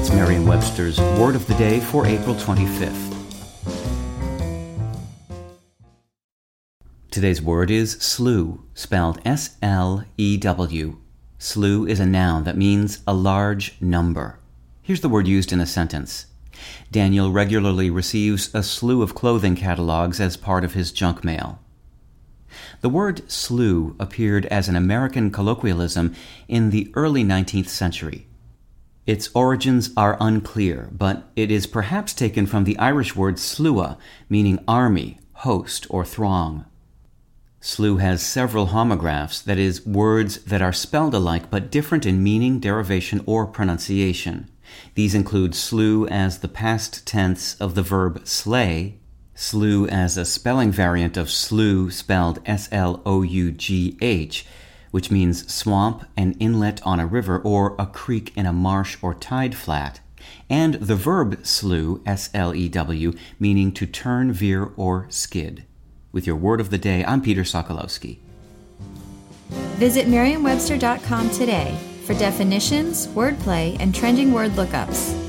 It's Merriam-Webster's Word of the Day for April 25th. Today's word is slew, spelled S-L-E-W. Slew is a noun that means a large number. Here's the word used in a sentence. Daniel regularly receives a slew of clothing catalogs as part of his junk mail. The word slew appeared as an American colloquialism in the early 19th century. Its origins are unclear, but it is perhaps taken from the Irish word slua, meaning army, host, or throng. Slew has several homographs, that is, words that are spelled alike but different in meaning, derivation, or pronunciation. These include slew as the past tense of the verb slay, slew as a spelling variant of slough spelled S L O U G H, which means swamp, an inlet on a river, or a creek in a marsh or tide flat, and the verb slew, S L E W, meaning to turn, veer, or skid. With your word of the day, I'm Peter Sokolowski. Visit Merriam-Webster.com today for definitions, wordplay, and trending word lookups.